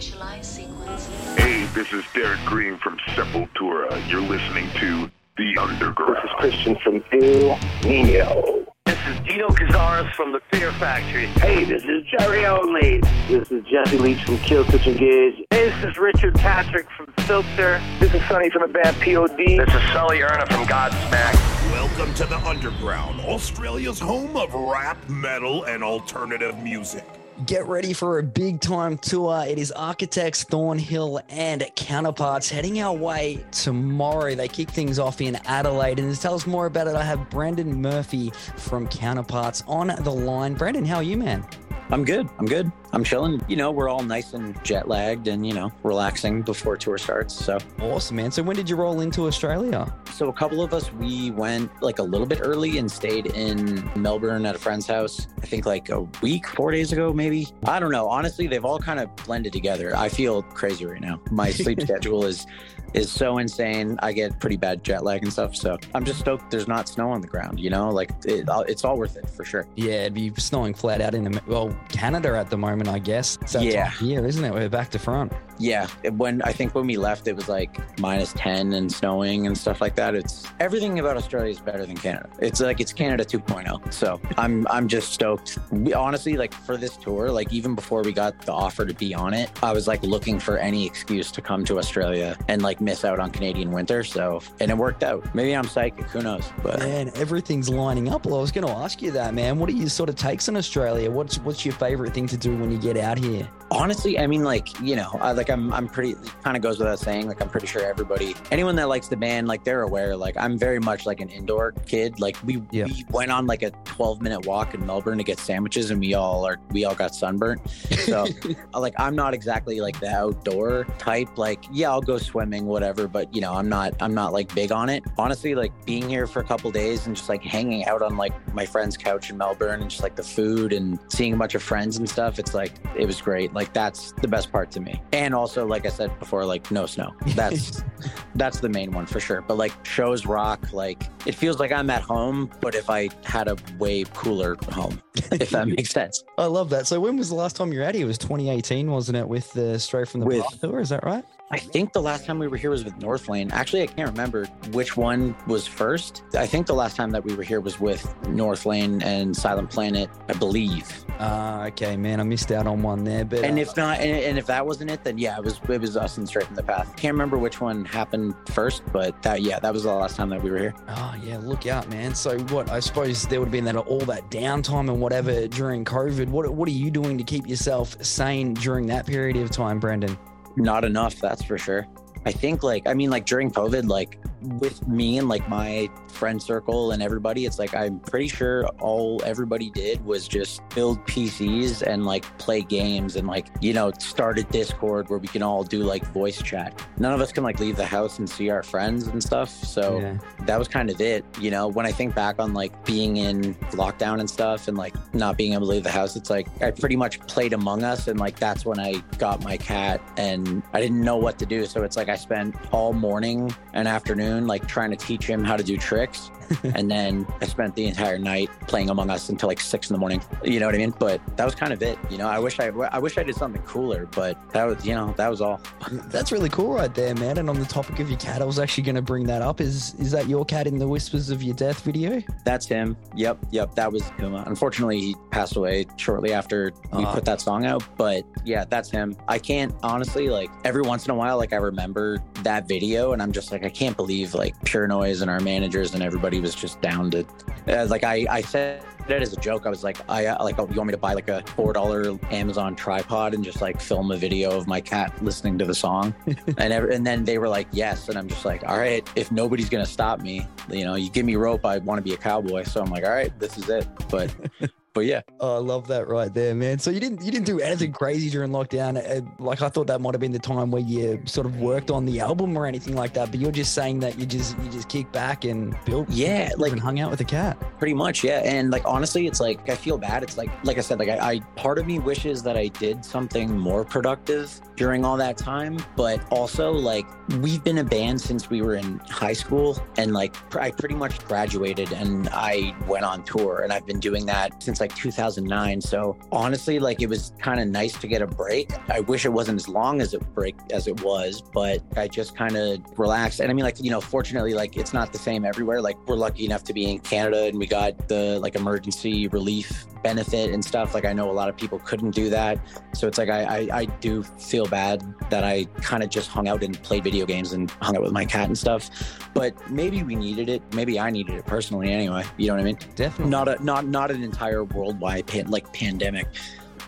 Initialize sequence. Hey, this is Derrick Green from Sepultura. You're listening to The Underground. This is Christian from Ill Niño. This is Dino Cazares from the Fear Factory. Hey, this is Jerry Only. This is Jesse Leach from Killswitch Engage. Hey, this is Richard Patrick from Filter. This is Sonny from the band POD. This is Sully Erna from Godsmack. Welcome to the Underground, Australia's home of rap, metal, and alternative music. Get ready for a big time tour. It is Architects, Thornhill, and Counterparts heading our way tomorrow. They kick things off in Adelaide. And to tell us more about it, I have Brendan Murphy from Counterparts on the line. Brandon, how are you, man? I'm good. I'm good. I'm chilling. You know, we're all nice and jet lagged and, you know, relaxing before tour starts. So Awesome, man. So when did you roll into Australia? so a couple of us we went like a little bit early and stayed in Melbourne at a friend's house. I think like a week, 4 days ago maybe. I don't know. Honestly, they've all kind of blended together. I feel crazy right now. My sleep schedule is is so insane. I get pretty bad jet lag and stuff. So I'm just stoked there's not snow on the ground, you know? Like it, uh, it's all worth it for sure. Yeah, it'd be snowing flat out in the, well, Canada at the moment, I guess. That Yeah. of year, isn't it? We're back to front. Yeah, when I think when we left, it was like minus ten and snowing and stuff like that. It's everything about Australia is better than Canada. It's like it's Canada 2.0. So I'm I'm just stoked. We, honestly, like for this tour, like even before we got the offer to be on it, I was like looking for any excuse to come to Australia and like miss out on Canadian winter. So and it worked out. Maybe I'm psychic. Who knows? But Man, everything's lining up. Well, I was going to ask you that, man. What are your sort of takes on Australia? What's what's your favorite thing to do when you get out here? honestly i mean like you know I, like i'm i'm pretty kind of goes without saying like i'm pretty sure everybody anyone that likes the band like they're aware like i'm very much like an indoor kid. Like we Yeah. we went on like a 12 minute walk in melbourne to get sandwiches and we all are we all got sunburnt. So like i'm not exactly like the outdoor type. Like yeah i'll go swimming whatever but you know i'm not i'm not like big on it. Honestly like being here for a couple days and just like hanging out on like my friend's couch in melbourne and just like the food and seeing a bunch of friends and stuff it's like it was great. Like that's the best part to me. And also like i said before like no snow that's that's the main one for sure but like shows rock like it feels like i'm at home but if i had a way cooler home if that makes sense I love that. So when was the last time you were out here? It was 2018, wasn't it? With the Stray from the With- Path tour, is that right? I think the last time we were here was with North Lane. Actually, I can't remember which one was first. I think the last time that we were here was with North Lane and Silent Planet, I believe. Ah, okay, man. I missed out on one there. But And uh, if not, and, and if that wasn't it, then yeah, it was it was us and Stray from the Path. Can't remember which one happened first, but that yeah, that was the last time that we were here. Oh yeah, look out, man. So what? I suppose there would have been that all that downtime and whatever during COVID. What What are you doing to keep yourself sane during that period of time, Brendan? Not enough, that's for sure. I think like I mean like during COVID, like with me and like my friend circle and everybody, it's like I'm pretty sure all everybody did was just build PCs and like play games and like, you know, start a Discord where we can all do like voice chat. None of us can like leave the house and see our friends and stuff. So Yeah. that was kind of it. You know, when I think back on like being in lockdown and stuff and like not being able to leave the house, it's like I pretty much played Among Us and like that's when I got my cat and I didn't know what to do. So it's like I spent all morning and afternoon like trying to teach him how to do tricks. And then I spent the entire night playing Among Us until like six in the morning. You know what I mean? But that was kind of it. You know, I wish I, I wish I did something cooler, but that was, you know, that was all. That's really cool, right there, man. And on the topic of your cat, I was actually going to bring that up. Is is that your cat in the Whispers of Your Death video? That's him. Yep, yep. That was him. Unfortunately, he passed away shortly after we Ah. put that song out. But yeah, that's him. I can't honestly like every once in a while, like I remember that video, and I'm just like, I can't believe like Pure Noise and our managers and everybody was just down to. Uh, like I, I said it as a joke. I was like, I uh, like, oh, you want me to buy like a four dollar Amazon tripod and just like film a video of my cat listening to the song, and ever, and then they were like, yes, and I'm just like, all right, if nobody's gonna stop me, you know, you give me rope, I want to be a cowboy. So I'm like, all right, this is it. But, but yeah, Oh, I love that right there, man. So you didn't you didn't do anything crazy during lockdown. Uh, Like I thought that might have been the time where you sort of worked on the album or anything like that. But you're just saying that you just you just kick back and built, Yeah, like- and hung out with the cat. pretty much yeah and like honestly it's like i feel bad it's like like i said like I, I part of me wishes that i did something more productive during all that time but also like we've been a band since we were in high school and like pr- i pretty much graduated and i went on tour and i've been doing that since since like 2009. So honestly, like it was kind of nice to get a break. I wish it wasn't as long as it break as it was, but I just kind of relaxed. And I mean, like you know, fortunately, like it's not the same everywhere. Like we're lucky enough to be in Canada, and we got the like emergency relief benefit and stuff. Like I know a lot of people couldn't do that. So it's like I, I, I do feel bad that I kind of just hung out and played video games and hung out with my cat and stuff. But maybe we needed it. Maybe I needed it personally anyway. You know what I mean? Definitely. Not a not not an entire worldwide pan, like pandemic,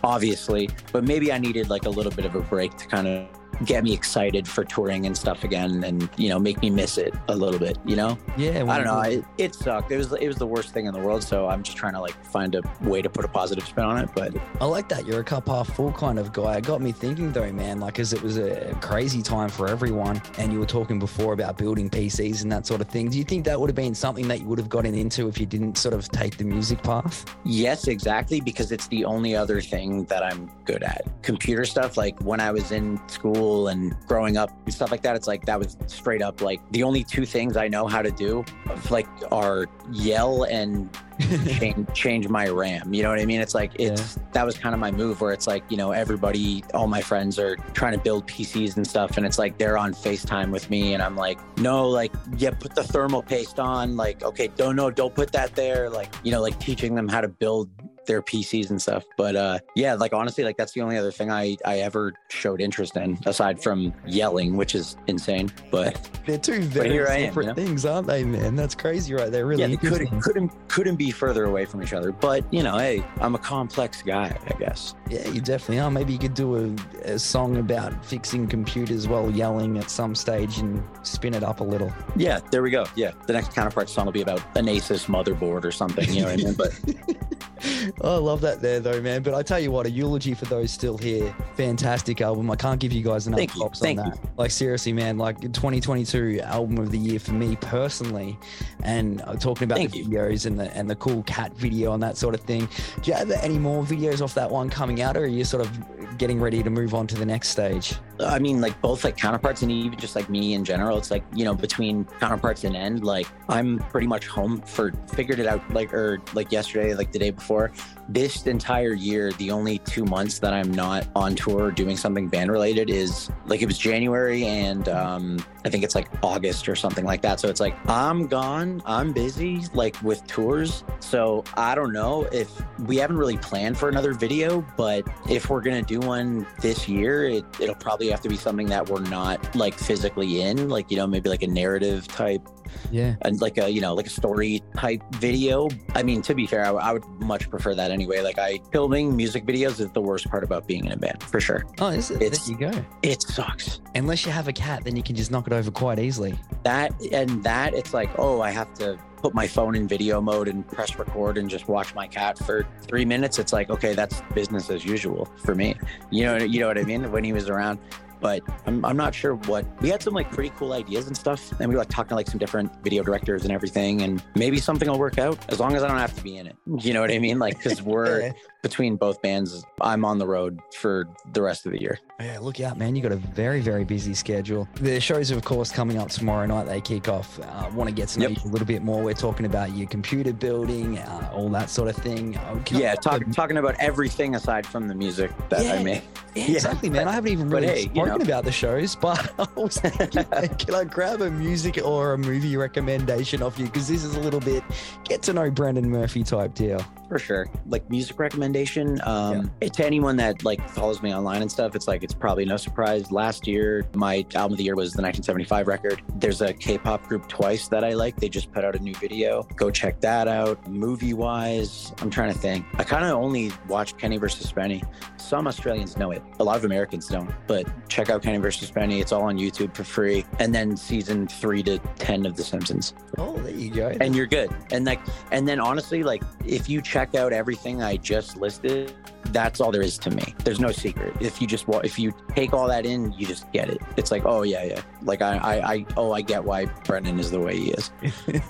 obviously. But maybe I needed like a little bit of a break to kind of get me excited for touring and stuff again and you know make me miss it a little bit you know Yeah. I don't know. well, It, it sucked. It was it was the worst thing in the world. So I'm just trying to like find a way to put a positive spin on it. But I like that. You're a cup half full kind of guy. It got me thinking though, man, like, as it was a crazy time for everyone. And you were talking before about building PCs and that sort of thing. Do you think that would have been something that you would have gotten into if you didn't sort of take the music path? yes, exactly, because it's the only other thing that I'm good at. Computer stuff. Like when I was in school and growing up and stuff like that. It's like that was straight up like the only two things I know how to do, like, are yell and change, change my RAM. You know what I mean? It's like it's that was kind of my move where it's like, you know, everybody, all my friends are trying to build PCs and stuff. And it's like they're on FaceTime with me. And I'm like, no, like, yeah, put the thermal paste on. Like, okay, don't no, don't put that there. Like, you know, like teaching them how to build their PCs and stuff. But uh yeah, like honestly, like that's the only other thing I I ever showed interest in aside from yelling, which is insane. But They're two very am, separate you know? things, aren't they, man? That's crazy, right? They're really yeah, they couldn't couldn't couldn't be further away from each other. But you know, hey, I'm a complex guy, I guess. Yeah, you definitely are. Maybe you could do a, a song about fixing computers while yelling at some stage and spin it up a little. Yeah, there we go. Yeah, the next counterpart song will be about an Asus motherboard or something. You know what I mean? But Oh, I love that there, though, man. But I tell you what, a eulogy for those still here. Fantastic album. I can't give you guys enough Thank you. props on that. Like seriously, man. Like 2022 album of the year for me personally. And uh, talking about Thank the you. videos and the and the cool cat video and that sort of thing. Do you have any more videos off that one coming out, or are you sort of getting ready to move on to the next stage? I mean, like both like counterparts and even just like me in general. It's like you know between counterparts and end, like I'm pretty much home for figured it out like or like yesterday, like the day before. This entire year, the only two months that I'm not on tour doing something band related is like it was January and um, I think it's like August or something like that. So it's like I'm gone, I'm busy like with tours. So I don't know if we haven't really planned for another video, but if we're gonna do one this year, it, it'll probably have to be something that we're not like physically in, like you know maybe like a narrative type Yeah. and like a you know like a story type video. I mean, to be fair, I, w- I would much prefer that anyway. Like I filming music videos is the worst part about being in a band for sure. Oh, is it? It's- there you go. It sucks. Unless you have a cat, then you can just knock it over quite easily. That and that it's like oh I have to put my phone in video mode and press record and just watch my cat for three minutes. It's like okay that's business as usual for me. You know you know what I mean when he was around. But I'm, I'm not sure what we had some like pretty cool ideas and stuff, and we were like talking to like some different video directors and everything, and maybe something will work out as long as I don't have to be in it. You know what I mean? Like because we're between both bands, I'm on the road for the rest of the year. Yeah, look out, man. You got a very, very busy schedule. The shows, are of course, coming up tomorrow night. They kick off. Uh, Want to get to know Yep. you a little bit more. We're talking about your computer building, uh, all that sort of thing. Uh, Yeah, talk, talking about everything aside from the music that Yeah. I make. Yeah, exactly, man. I haven't even But really hey, you spoken know. about the shows, but I was thinking, can I grab a music or a movie recommendation off you? Because this is a little bit get to know Brendan Murphy type deal. For sure. Like music recommendation um it- to anyone that like follows me online and stuff it's like it's probably no surprise. Last year my album of the year was the 1975 record. There's a k-pop group twice that i like. They just put out a new video. Go check that out. Movie wise i'm trying to think. I kind of only watch kenny versus Spenny some australians know it. A lot of americans don't. But check out kenny versus Spenny it's all on youtube for free. And then season 3 to 10 of the simpsons. Oh, there you go. and you're good. And like, and then honestly, like, if you check out everything I just listed, that's all there is to me. There's no secret. If you just if you take all that in, you just get it. It's like, oh yeah, yeah. Like I, I, I oh, I get why Brendan is the way he is.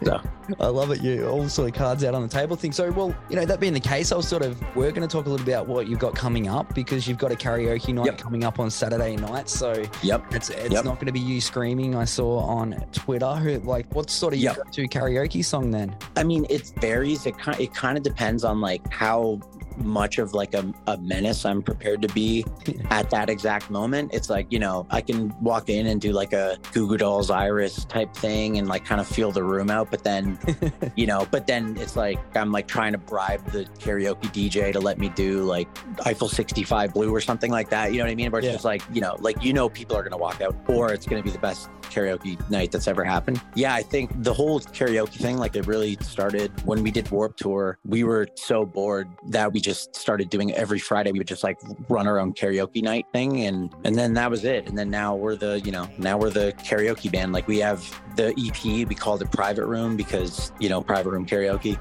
So I love it. You all sort of cards out on the table thing. So, well, you know, that being the case, I was sort of, we're going to talk a little bit about what you've got coming up because you've got a karaoke night Yep. coming up on Saturday night. So yep. it's, it's Yep. not going to be you screaming. I saw on Twitter. Who, like, what sort of your Yep. go-to karaoke song then? I mean, it varies. It kind it kind of depends on like how much of like a, a menace I'm prepared to be at that exact moment. It's like, you know, I can walk in and do like a Goo Goo Dolls Iris type thing and like kind of feel the room out. But then, you know, but then it's like I'm like trying to bribe the karaoke DJ to let me do like Eiffel 65 Blue or something like that. You know what I mean? Where it's Yeah. just like, you know, like, you know, people are going to walk out or it's going to be the best karaoke night that's ever happened. Yeah, I think the whole karaoke thing, like it really started when we did Warped Tour. We were so bored that we just started doing every Friday. We would just like run our own karaoke night thing, and and then that was it. And then now we're the you know now we're the karaoke band. Like we have the EP. We called it Private Room because you know private room karaoke.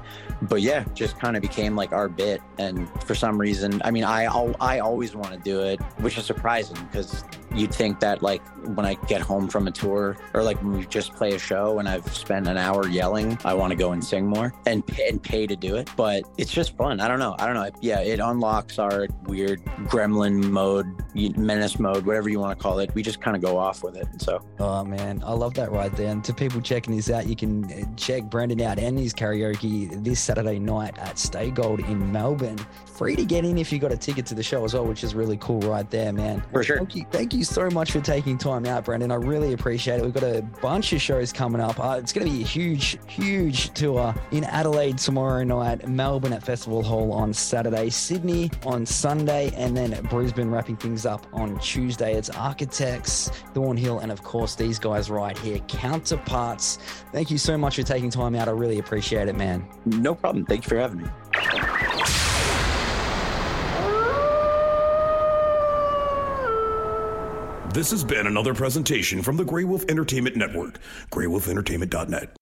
But yeah, just kind of became like our bit. And for some reason, I mean, I I always want to do it, which is surprising because you'd think that like when I get home from a tour or like when we just play a show and I've spent an hour yelling, I want to go and sing more and pay, and pay to do it. But it's just fun. I don't know. I don't know. Yeah, it unlocks our weird gremlin mode, menace mode, whatever you want to call it. We just kind of go off with it. So Oh man, I love that right there. And to people checking this out, you can uh, check Brendan out and his karaoke this Saturday night at Stay Gold in Melbourne. Free to get in if you got a ticket to the show as well, which is really cool right there, man. For sure. Thank you, thank you so much for taking time out, Brendan. I really appreciate it. We've got a bunch of shows coming up. Uh, it's going to be a huge, huge tour in Adelaide tomorrow night, Melbourne at Festival Hall on Saturday, Sydney on Sunday, and then Brisbane wrapping things up on Tuesday. It's Architects, Thornhill, and of course these guys right here, Counterparts. Thank you so much for taking time out. I really appreciate it, man. no problem. Thank you for having me. This has been another presentation from the Grey Wolf Entertainment Network, greywolfentertainment.net.